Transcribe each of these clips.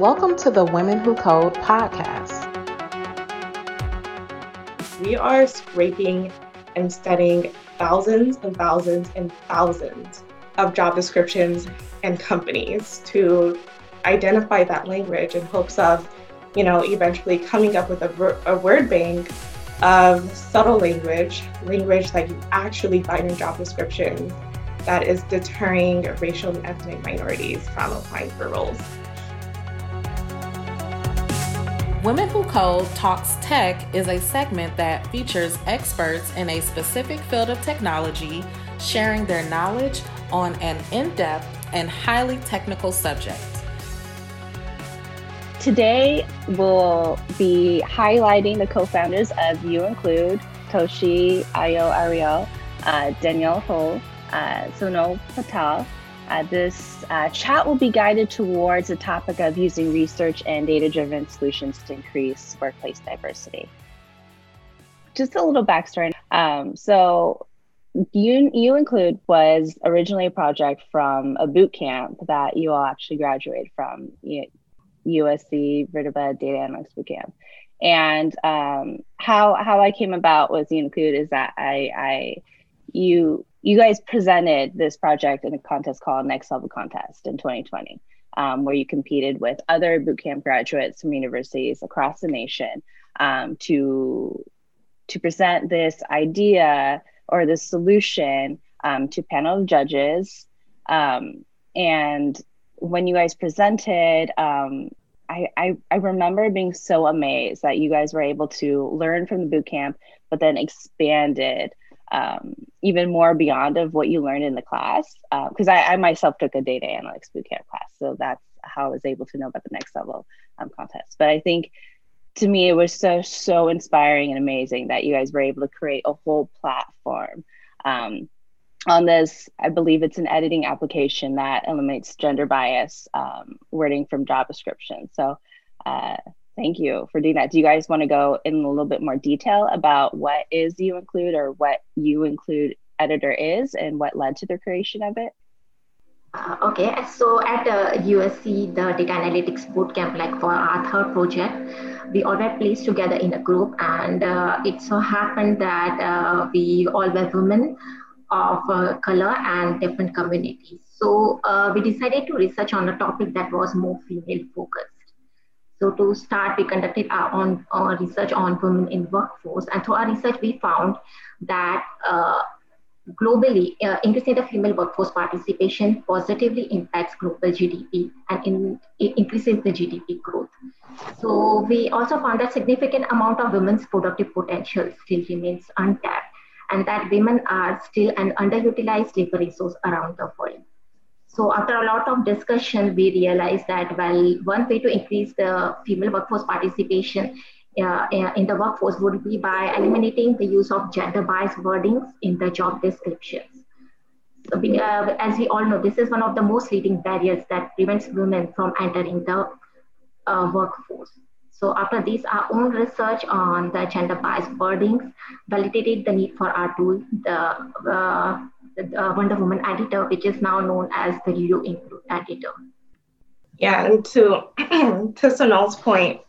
Welcome to the Women Who Code podcast. We are scraping and studying thousands and thousands and thousands of job descriptions and companies to identify that language in hopes of, you know, eventually coming up with a, a word bank of subtle language, language that you actually find in job descriptions that is deterring racial and ethnic minorities from applying for roles. Women Who Code Talks Tech is a segment that features experts in a specific field of technology sharing their knowledge on an in depth and highly technical subject. Today, we'll be highlighting the co founders of UInclude, Toshi Ayo Ariel, uh, Danielle Ho, uh, Sonal Patel, uh, this uh, chat will be guided towards the topic of using research and data driven solutions to increase workplace diversity. Just a little backstory. Um, so, you, UInclude was originally a project from a boot camp that you all actually graduated from USC Viterbi Data Analytics Boot Camp. And um, how how I came about with UInclude is that I, I you you guys presented this project in a contest called Next Level Contest in 2020, um, where you competed with other bootcamp graduates from universities across the nation um, to to present this idea or this solution um, to panel of judges. Um, and when you guys presented, um, I, I, I remember being so amazed that you guys were able to learn from the boot camp, but then expanded um, even more beyond of what you learned in the class. Because uh, I, I, myself took a data analytics bootcamp class, so that's how I was able to know about the next level um, contest. But I think to me, it was so so inspiring and amazing that you guys were able to create a whole platform. Um, on this, I believe it's an editing application that eliminates gender bias um, wording from job description. So uh, Thank you for doing that. Do you guys want to go in a little bit more detail about what is UInclude or what UInclude editor is and what led to the creation of it? Uh, okay, so at uh, USC, the data analytics bootcamp, like for our third project, we all were placed together in a group, and uh, it so happened that uh, we all were women of uh, color and different communities. So uh, we decided to research on a topic that was more female focused. So to start, we conducted our own uh, research on women in workforce. And through our research, we found that uh, globally, uh, increasing the female workforce participation positively impacts global GDP and in, increases the GDP growth. So we also found that significant amount of women's productive potential still remains untapped and that women are still an underutilized labor resource around the world. So after a lot of discussion, we realized that well, one way to increase the female workforce participation uh, uh, in the workforce would be by eliminating the use of gender biased wordings in the job descriptions. So uh, as we all know, this is one of the most leading barriers that prevents women from entering the uh, workforce. So after this, our own research on the gender biased wordings validated the need for our tool, the uh, Wonder Woman editor, which is now known as the UInclude editor. Yeah, and to to Sonal's point,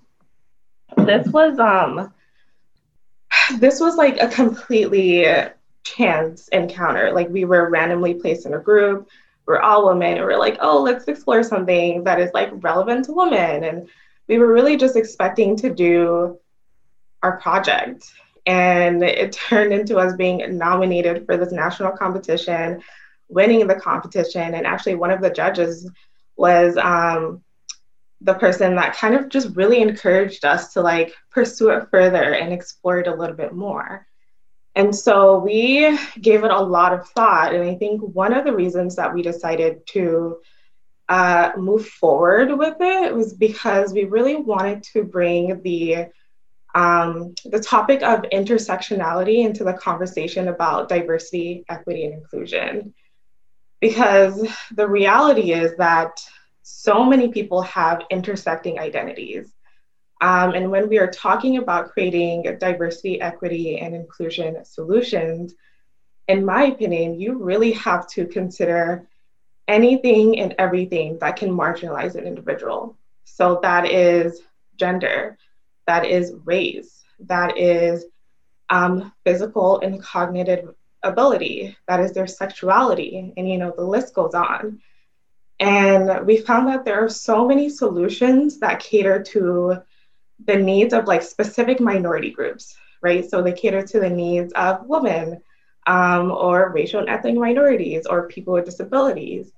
this was um this was like a completely chance encounter. Like we were randomly placed in a group. We're all women, and we're like, oh, let's explore something that is like relevant to women. And we were really just expecting to do our project and it turned into us being nominated for this national competition, winning the competition. And actually, one of the judges was um, the person that kind of just really encouraged us to like pursue it further and explore it a little bit more. And so we gave it a lot of thought. And I think one of the reasons that we decided to uh, move forward with it was because we really wanted to bring the um, the topic of intersectionality into the conversation about diversity, equity, and inclusion. Because the reality is that so many people have intersecting identities. Um, and when we are talking about creating diversity, equity, and inclusion solutions, in my opinion, you really have to consider anything and everything that can marginalize an individual. So that is gender, that is race, that is um, physical and cognitive ability, that is their sexuality, and you know, the list goes on. And we found that there are so many solutions that cater to the needs of like specific minority groups, right? So they cater to the needs of women um, or racial and ethnic minorities or people with disabilities.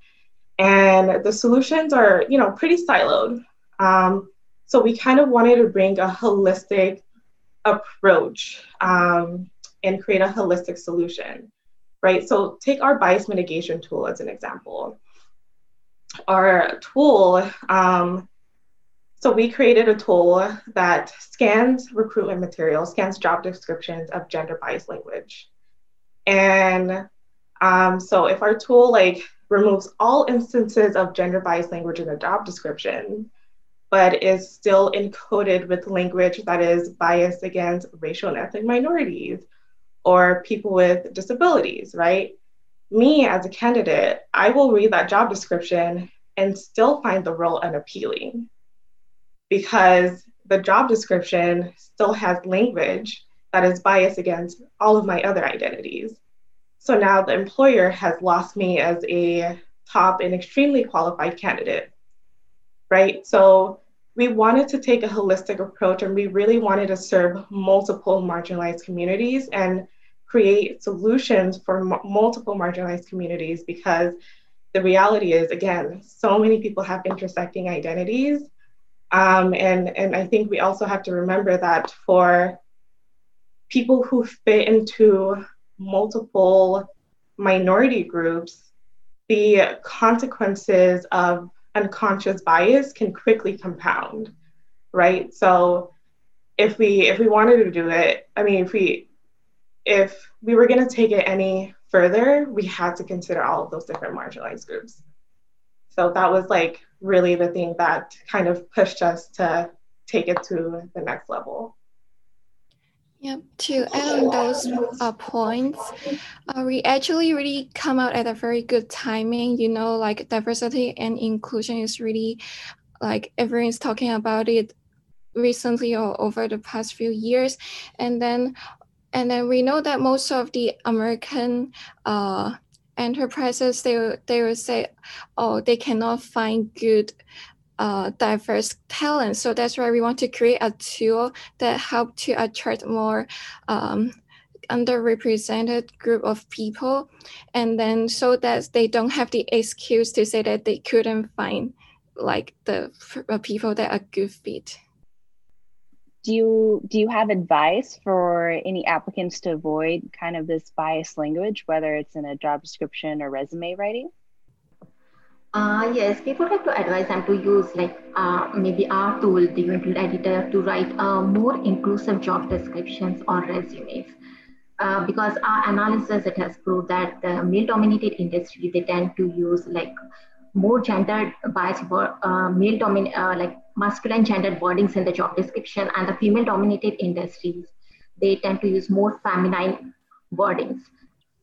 And the solutions are, you know, pretty siloed. Um, so we kind of wanted to bring a holistic approach um, and create a holistic solution, right? So take our bias mitigation tool as an example our tool, um, so we created a tool that scans recruitment materials, scans job descriptions of gender bias language. And um, so if our tool like removes all instances of gender bias language in the job description, but is still encoded with language that is biased against racial and ethnic minorities or people with disabilities, right? me as a candidate, I will read that job description and still find the role unappealing because the job description still has language that is biased against all of my other identities. So now the employer has lost me as a top and extremely qualified candidate, right? So we wanted to take a holistic approach and we really wanted to serve multiple marginalized communities and create solutions for m- multiple marginalized communities because the reality is, again, so many people have intersecting identities. Um, and, and I think we also have to remember that for people who fit into multiple minority groups, the consequences of unconscious bias can quickly compound, right? So if we if we wanted to do it, I mean, if we if we were going to take it any further, we had to consider all of those different marginalized groups. So that was like really the thing that kind of pushed us to take it to the next level. Yep. To add on those uh, points, uh, we actually really come out at a very good timing. You know, like diversity and inclusion is really like everyone's talking about it recently or over the past few years. And then and then we know that most of the American uh, enterprises they they will say, oh, they cannot find good uh, diverse talent. So that's why we want to create a tool that help to attract more um, underrepresented group of people, and then so that they don't have the excuse to say that they couldn't find like the uh, people that are good fit. Do you do you have advice for any applicants to avoid kind of this biased language whether it's in a job description or resume writing uh, yes, people have to advise them to use like uh, maybe our tool, the UInclude editor, to write uh, more inclusive job descriptions or resumes. Uh, because our analysis it has proved that the male-dominated industry they tend to use like more gendered bias for uh, male dominant uh, like masculine gendered wordings in the job description and the female dominated industries, they tend to use more feminine wordings.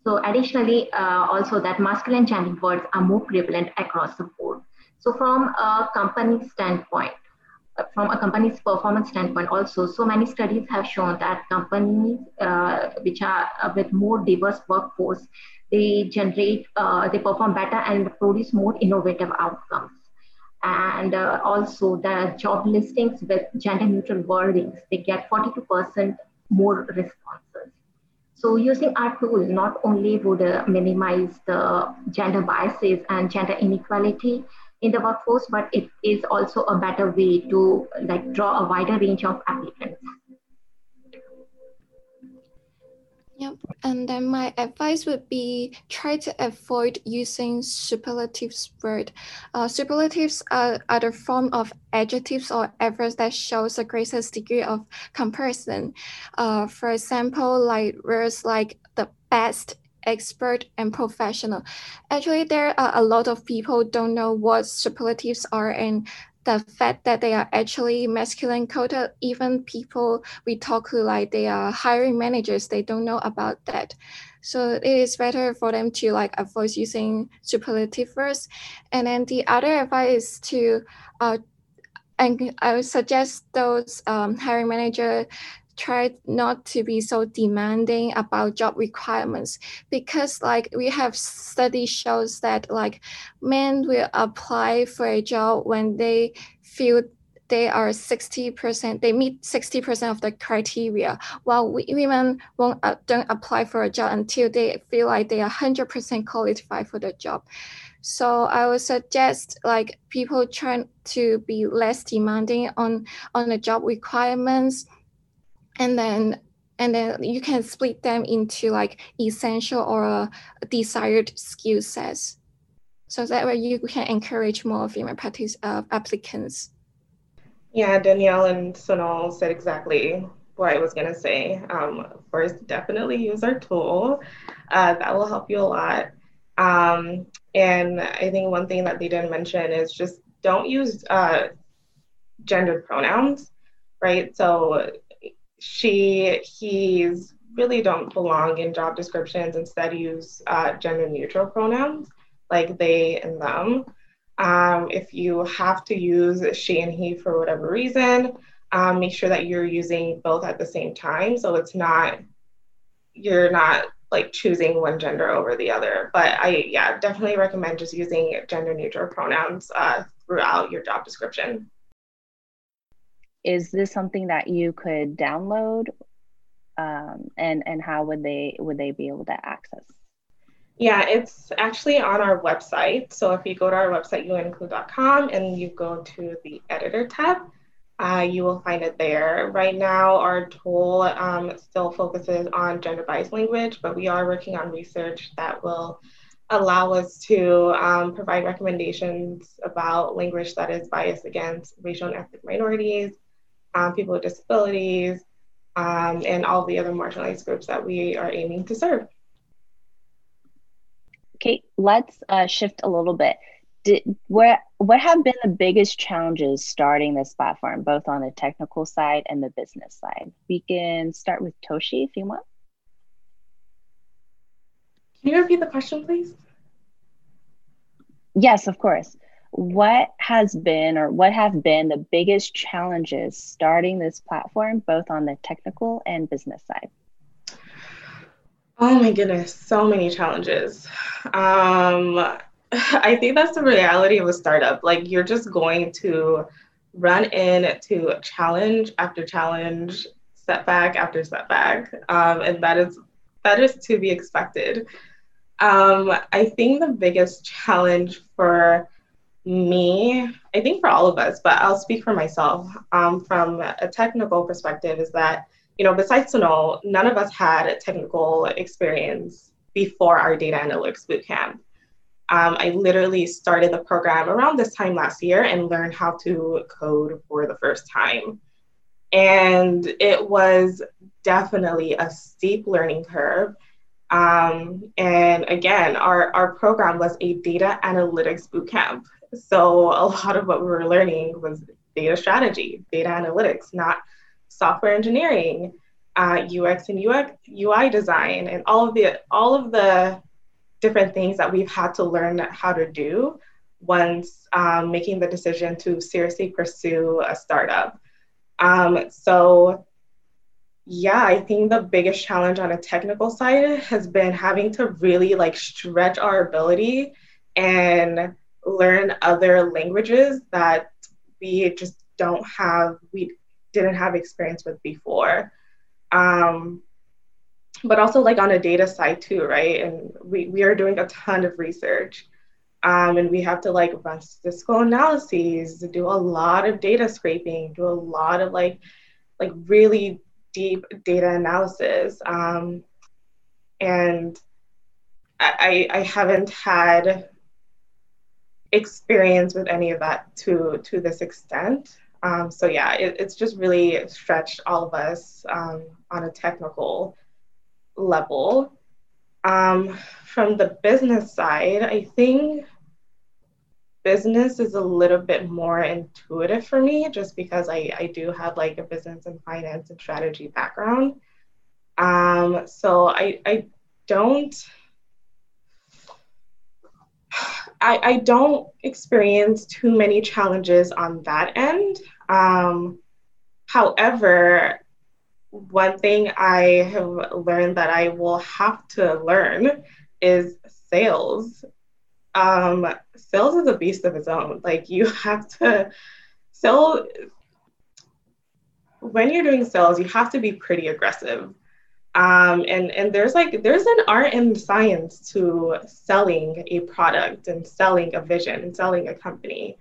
So additionally, uh, also that masculine gendered words are more prevalent across the board. So from a company standpoint, uh, from a company's performance standpoint also, so many studies have shown that companies uh, which are uh, with more diverse workforce, they generate, uh, they perform better and produce more innovative outcomes and uh, also the job listings with gender neutral wordings they get 42% more responses so using our tool not only would uh, minimize the gender biases and gender inequality in the workforce but it is also a better way to like draw a wider range of applicants Yep. And then my advice would be try to avoid using superlatives word. Uh, superlatives are, are the form of adjectives or adverbs that shows the greatest degree of comparison. Uh, for example, like words like the best, expert, and professional. Actually, there are a lot of people don't know what superlatives are and the fact that they are actually masculine coded, even people we talk to like they are hiring managers, they don't know about that. So it is better for them to like avoid using superlative first. And then the other advice is to uh, and I would suggest those um, hiring manager try not to be so demanding about job requirements because like we have study shows that like men will apply for a job when they feel they are 60% they meet 60% of the criteria while we, women won't uh, don't apply for a job until they feel like they are 100% qualified for the job. So I would suggest like people trying to be less demanding on on the job requirements, and then and then you can split them into like essential or desired skill sets. So that way you can encourage more female practice uh, applicants. Yeah, Danielle and Sonal said exactly what I was gonna say. Um, first, definitely use our tool. Uh, that will help you a lot. Um, and I think one thing that they didn't mention is just don't use uh, gendered pronouns, right? So she, he's really don't belong in job descriptions. Instead, use uh, gender neutral pronouns like they and them. Um, if you have to use she and he for whatever reason, um, make sure that you're using both at the same time. So it's not, you're not like choosing one gender over the other. But I, yeah, definitely recommend just using gender neutral pronouns uh, throughout your job description. Is this something that you could download, um, and and how would they would they be able to access? Yeah, it's actually on our website. So if you go to our website, youinclude.com, and you go to the editor tab, uh, you will find it there. Right now, our tool um, still focuses on gender biased language, but we are working on research that will allow us to um, provide recommendations about language that is biased against racial and ethnic minorities, um, people with disabilities, um, and all the other marginalized groups that we are aiming to serve. Okay, let's uh, shift a little bit. Did what what have been the biggest challenges starting this platform both on the technical side and the business side? We can start with Toshe if you want. Can you repeat the question please? Yes of course what has been or what have been the biggest challenges starting this platform both on the technical and business side oh my goodness so many challenges um I think that's the reality of a startup. Like you're just going to run into challenge after challenge, setback after setback, um, and that is that is to be expected. Um, I think the biggest challenge for me, I think for all of us, but I'll speak for myself um, from a technical perspective, is that you know besides Sonal, none of us had a technical experience before our data analytics bootcamp. Um, I literally started the program around this time last year and learned how to code for the first time. And it was definitely a steep learning curve. Um, and again, our, our program was a data analytics bootcamp. So a lot of what we were learning was data strategy, data analytics, not software engineering, uh, UX and UX, UI design, and all of the all of the different things that we've had to learn how to do once um, making the decision to seriously pursue a startup. Um, so, yeah, I think the biggest challenge on a technical side has been having to really like stretch our ability and learn other languages that we just don't have, we didn't have experience with before. Um, but also like on a data side too, right? And we, we are doing a ton of research. Um, and we have to like run statistical analyses, do a lot of data scraping, do a lot of like like really deep data analysis. Um, and I, I haven't had experience with any of that to to this extent. Um, so yeah, it, it's just really stretched all of us um, on a technical level. Um, from the business side, I think business is a little bit more intuitive for me just because I, I do have like a business and finance and strategy background. Um, so I, I don't I, I don't experience too many challenges on that end. Um, however, one thing I have learned that I will have to learn is sales. Um, sales is a beast of its own. Like you have to sell when you're doing sales, you have to be pretty aggressive. Um, and and there's like there's an art and science to selling a product and selling a vision and selling a company.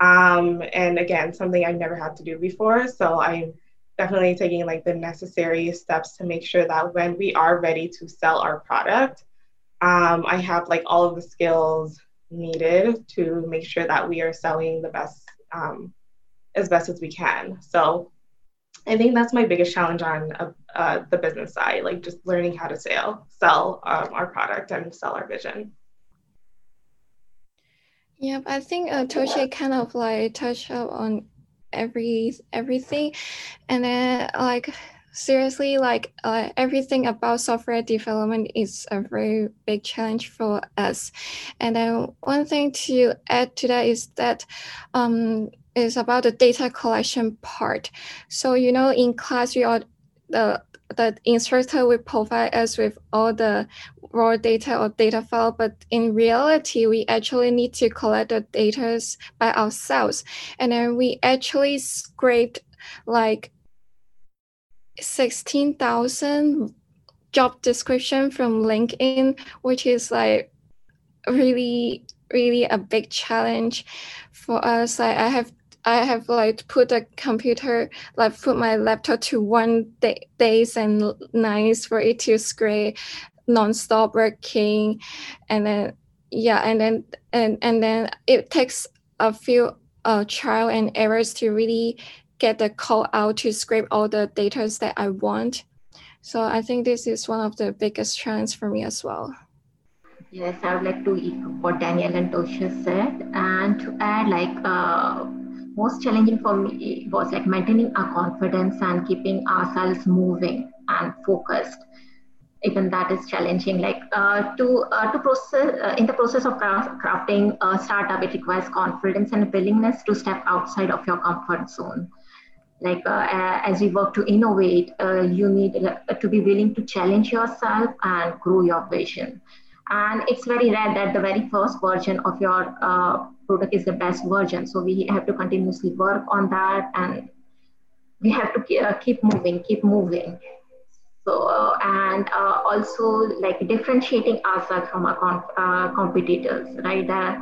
Um, and again, something I've never had to do before. So I'm definitely taking like the necessary steps to make sure that when we are ready to sell our product, um, I have like all of the skills needed to make sure that we are selling the best um, as best as we can. So I think that's my biggest challenge on uh, uh, the business side, like just learning how to sell, sell um, our product and sell our vision. Yep, I think uh, Toshe kind of like touched up on every everything, and then like seriously like uh, everything about software development is a very big challenge for us and then one thing to add to that is that um, is about the data collection part so you know in class we all the the instructor will provide us with all the raw data or data file, but in reality, we actually need to collect the data by ourselves. And then we actually scraped like 16,000 job description from LinkedIn, which is like really, really a big challenge for us. Like I have I have like put a computer, like put my laptop to one day, days and nights for it to scrape nonstop working. And then, yeah, and then, and, and then it takes a few uh, trial and errors to really get the call out to scrape all the data that I want. So I think this is one of the biggest trends for me as well. Yes, I would like to echo what Danielle and Toshe said, and to add, like, uh, most challenging for me was like maintaining our confidence and keeping ourselves moving and focused. Even that is challenging. Like uh, to uh, to process uh, in the process of crafting a startup, it requires confidence and willingness to step outside of your comfort zone like uh, as you work to innovate uh, you need uh, to be willing to challenge yourself and grow your vision and it's very rare that the very first version of your product is the best version. So we have to continuously work on that and we have to uh, keep moving keep moving. So uh, and also like differentiating ourselves from our com- competitors right? That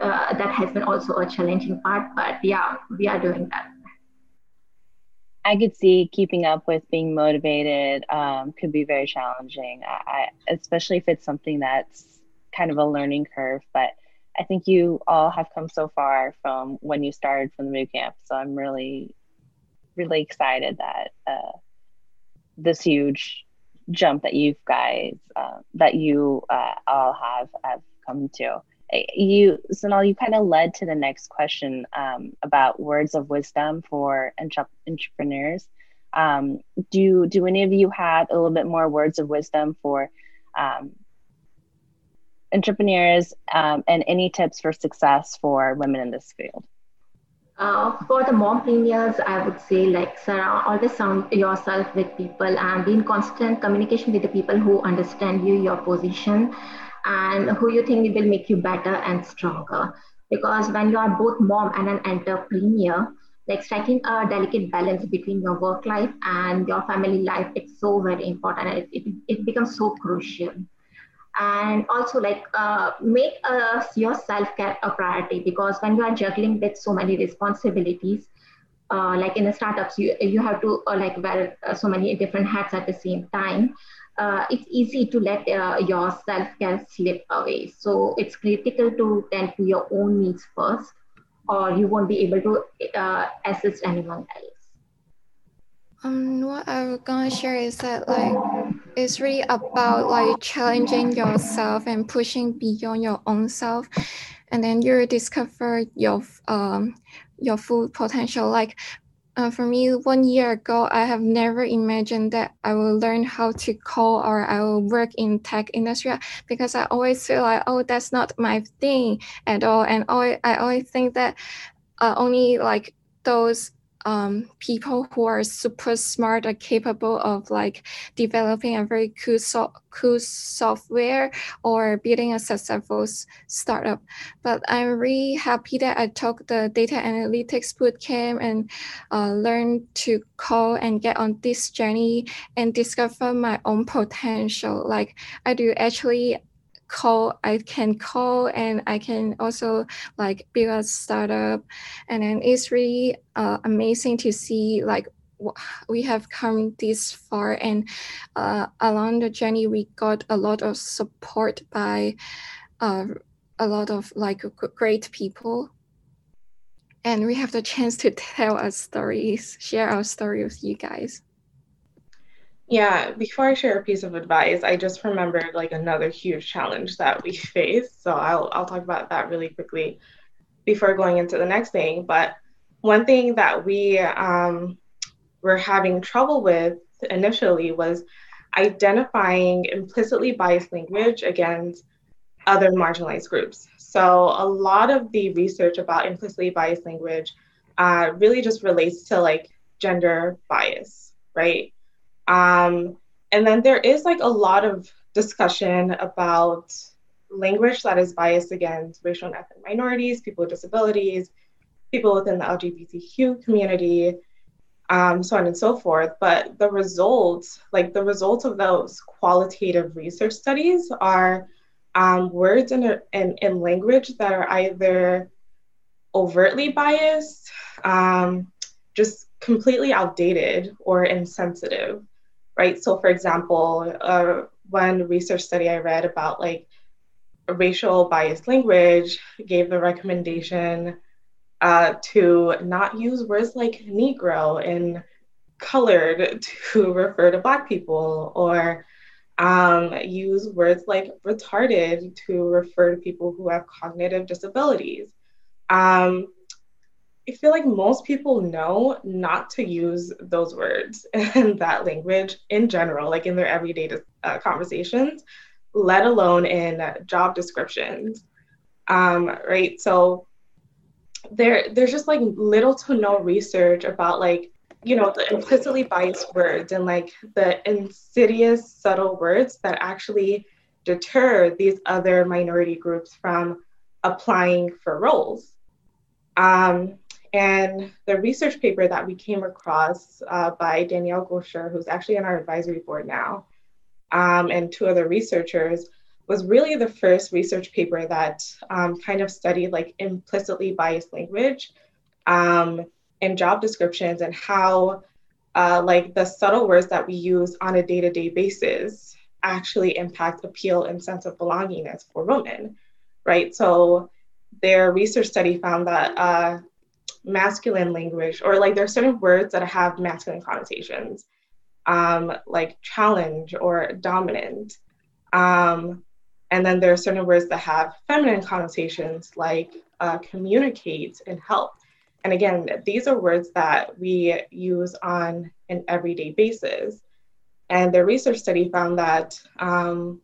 that has been also a challenging part but yeah we are doing that. I could see keeping up with being motivated um, could be very challenging, I, especially if it's something that's kind of a learning curve. But I think you all have come so far from when you started from the boot camp. So I'm really, really excited that uh, this huge jump that you guys, uh, that you uh, all have, have come to you Sonal, you kind of led to the next question um, about words of wisdom for entrepreneurs. Um, do do any of you have a little bit more words of wisdom for um, entrepreneurs um, and any tips for success for women in this field? Uh, for the mompreneurs, I would say like surround, always surround yourself with people and be in constant communication with the people who understand you, your position, and who you think will make you better and stronger. Because when you are both mom and an entrepreneur, like striking a delicate balance between your work life and your family life, it's so very important. It, it, it becomes so crucial. And also, like, uh, make uh, your self care a priority because when you are juggling with so many responsibilities, uh, like in the startups, you you have to uh, like wear uh, so many different hats at the same time uh, it's easy to let your self-care slip away. So it's critical to tend to your own needs first, or you won't be able to assist anyone else. Um, what I was gonna share is that like it's really about like challenging yourself and pushing beyond your own self, and then you discover your um your full potential. Like uh, for me, one year ago, I have never imagined that I will learn how to code or I will work in tech industry because I always feel like, oh, that's not my thing at all. And I always think that uh, only like those um, people who are super smart are capable of like developing a very cool, so- cool software or building a successful startup. But I'm really happy that I took the data analytics bootcamp and uh, learned to code and get on this journey and discover my own potential. Like I do actually call i can call and i can also like build a startup. And then it's really uh, amazing to see like we have come this far and uh, along the journey we got a lot of support by uh, a lot of like great people. And we have the chance to tell our stories share our story with you guys yeah, before I share a piece of advice, I just remembered like another huge challenge that we faced. So I'll I'll talk about that really quickly before going into the next thing. But one thing that we um, were having trouble with initially was identifying implicitly biased language against other marginalized groups. So a lot of the research about implicitly biased language uh, really just relates to like gender bias, right? Um, and then there is like a lot of discussion about language that is biased against racial and ethnic minorities, people with disabilities, people within the LGBTQ community, um, so on and so forth. But the results, like the results of those qualitative research studies, are um, words in, in, in language that are either overtly biased, um, just completely outdated, or insensitive right? So, for example, uh, one research study I read about like racial biased language gave the recommendation uh, to not use words like Negro and colored to refer to Black people, or um, use words like retarded to refer to people who have cognitive disabilities. Um, I feel like most people know not to use those words and that language in general, like in their everyday uh, conversations, let alone in job descriptions. Um, right. So there, there's just like little to no research about like, you know, the implicitly biased words and like the insidious, subtle words that actually deter these other minority groups from applying for roles. Um, and the research paper that we came across uh, by Danielle Gaucher, who's actually on our advisory board now, um, and two other researchers, was really the first research paper that um, kind of studied like implicitly biased language um, in job descriptions and how uh, like the subtle words that we use on a day-to-day basis actually impact appeal and sense of belongingness for women, right? So their research study found that uh, masculine language or like there are certain words that have masculine connotations um, like challenge or dominant. Um, and then there are certain words that have feminine connotations like uh, communicate and help. And again these are words that we use on an everyday basis. And the research study found that um,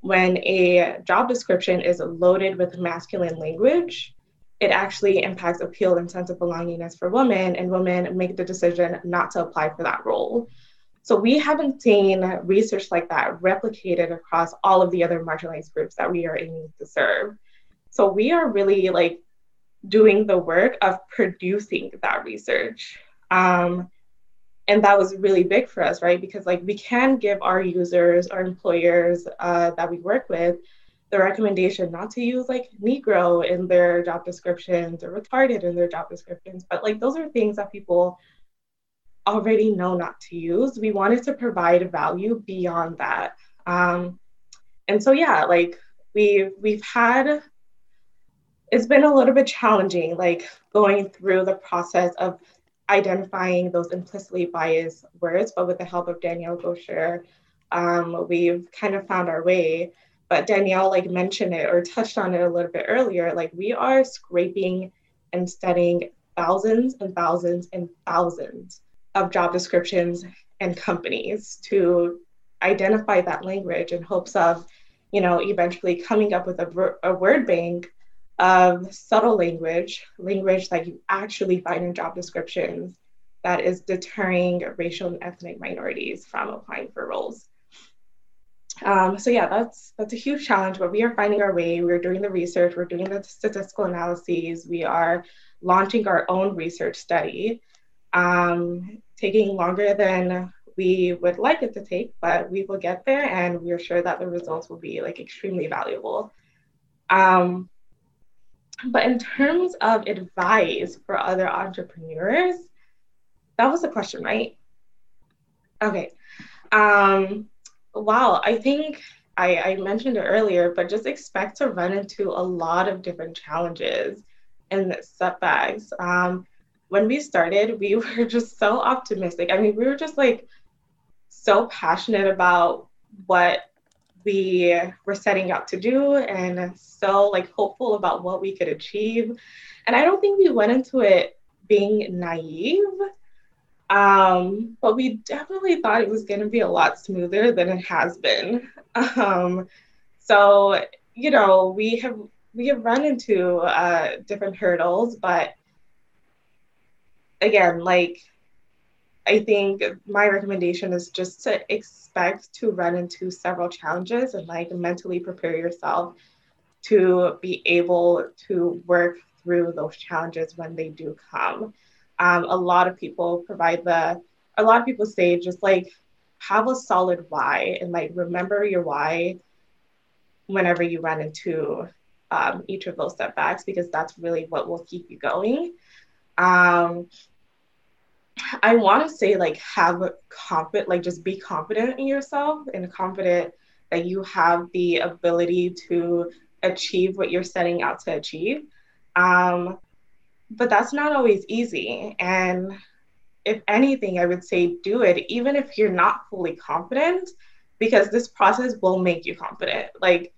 when a job description is loaded with masculine language it actually impacts appeal and sense of belongingness for women, and women make the decision not to apply for that role. So we haven't seen research like that replicated across all of the other marginalized groups that we are aiming to serve. So we are really like doing the work of producing that research. Um, and that was really big for us, right? Because like we can give our users, our employers uh, that we work with, the recommendation not to use like Negro in their job descriptions or retarded in their job descriptions. But like those are things that people already know not to use. We wanted to provide value beyond that. Um, and so yeah, like we've we've had it's been a little bit challenging, like going through the process of identifying those implicitly biased words, but with the help of Danielle Gaucher, um, we've kind of found our way but Danielle like mentioned it or touched on it a little bit earlier. Like we are scraping and studying thousands and thousands and thousands of job descriptions and companies to identify that language in hopes of, you know, eventually coming up with a, a word bank of subtle language, language that you actually find in job descriptions that is deterring racial and ethnic minorities from applying for roles. Um, so yeah, that's that's a huge challenge, but we are finding our way. We're doing the research, we're doing the statistical analyses, we are launching our own research study, um, taking longer than we would like it to take, but we will get there, and we're sure that the results will be like extremely valuable. Um, but in terms of advice for other entrepreneurs, that was the question, right? Okay. Um, wow, I think I, I mentioned it earlier, but just expect to run into a lot of different challenges and setbacks. Um, when we started, we were just so optimistic. I mean, we were just like so passionate about what we were setting out to do and so like hopeful about what we could achieve. And I don't think we went into it being naive. Um, but we definitely thought it was going to be a lot smoother than it has been. Um, so, you know, we have we have run into uh, different hurdles, but again, like I think my recommendation is just to expect to run into several challenges and like mentally prepare yourself to be able to work through those challenges when they do come. Um, a lot of people provide the, a lot of people say just like have a solid why and like remember your why whenever you run into um, each of those setbacks because that's really what will keep you going. Um, I want to say like have a confident, like just be confident in yourself and confident that you have the ability to achieve what you're setting out to achieve. Um, but that's not always easy. And if anything, I would say do it, even if you're not fully confident, because this process will make you confident. Like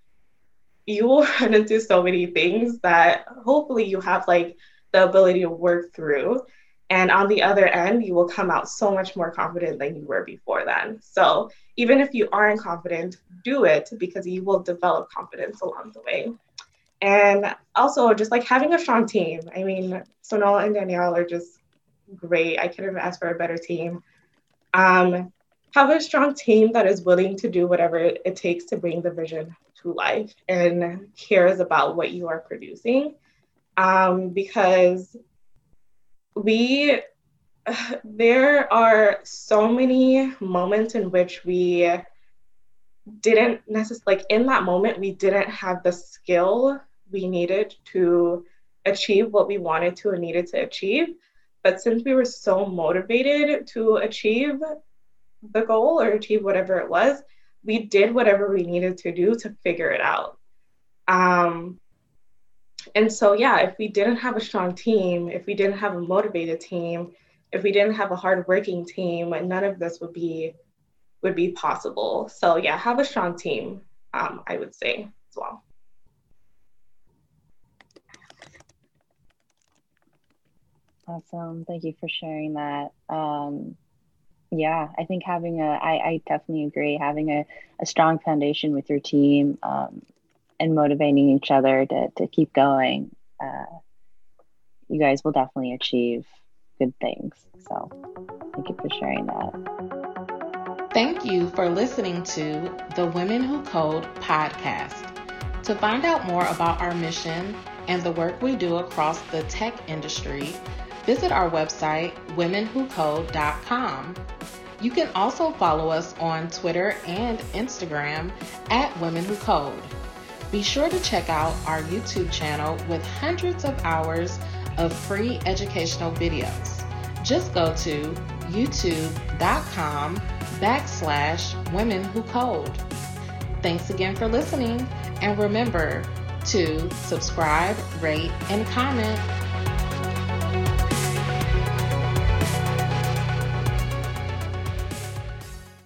you will run into so many things that hopefully you have like the ability to work through. And on the other end, you will come out so much more confident than you were before then. So even if you aren't confident, do it because you will develop confidence along the way. And also just like having a strong team. I mean, Sonal and Danielle are just great. I couldn't ask for a better team. Um, have a strong team that is willing to do whatever it takes to bring the vision to life and cares about what you are producing. Um, because we, there are so many moments in which we didn't necessarily, like in that moment, we didn't have the skill we needed to achieve what we wanted to and needed to achieve. But since we were so motivated to achieve the goal or achieve whatever it was, we did whatever we needed to do to figure it out. Um, and so, yeah, if we didn't have a strong team, if we didn't have a motivated team, if we didn't have a hardworking team, none of this would be would be possible. So, yeah, have a strong team. Um, I would say as well. Awesome. Thank you for sharing that. Um, yeah, I think having a, I, I definitely agree, having a, a strong foundation with your team um, and motivating each other to, to keep going, uh, you guys will definitely achieve good things. So thank you for sharing that. Thank you for listening to the Women Who Code podcast. To find out more about our mission and the work we do across the tech industry, visit our website, womenwhocode.com. You can also follow us on Twitter and Instagram at Women Who Code. Be sure to check out our YouTube channel with hundreds of hours of free educational videos. Just go to youtube.com backslash women who code. Thanks again for listening, and remember to subscribe, rate, and comment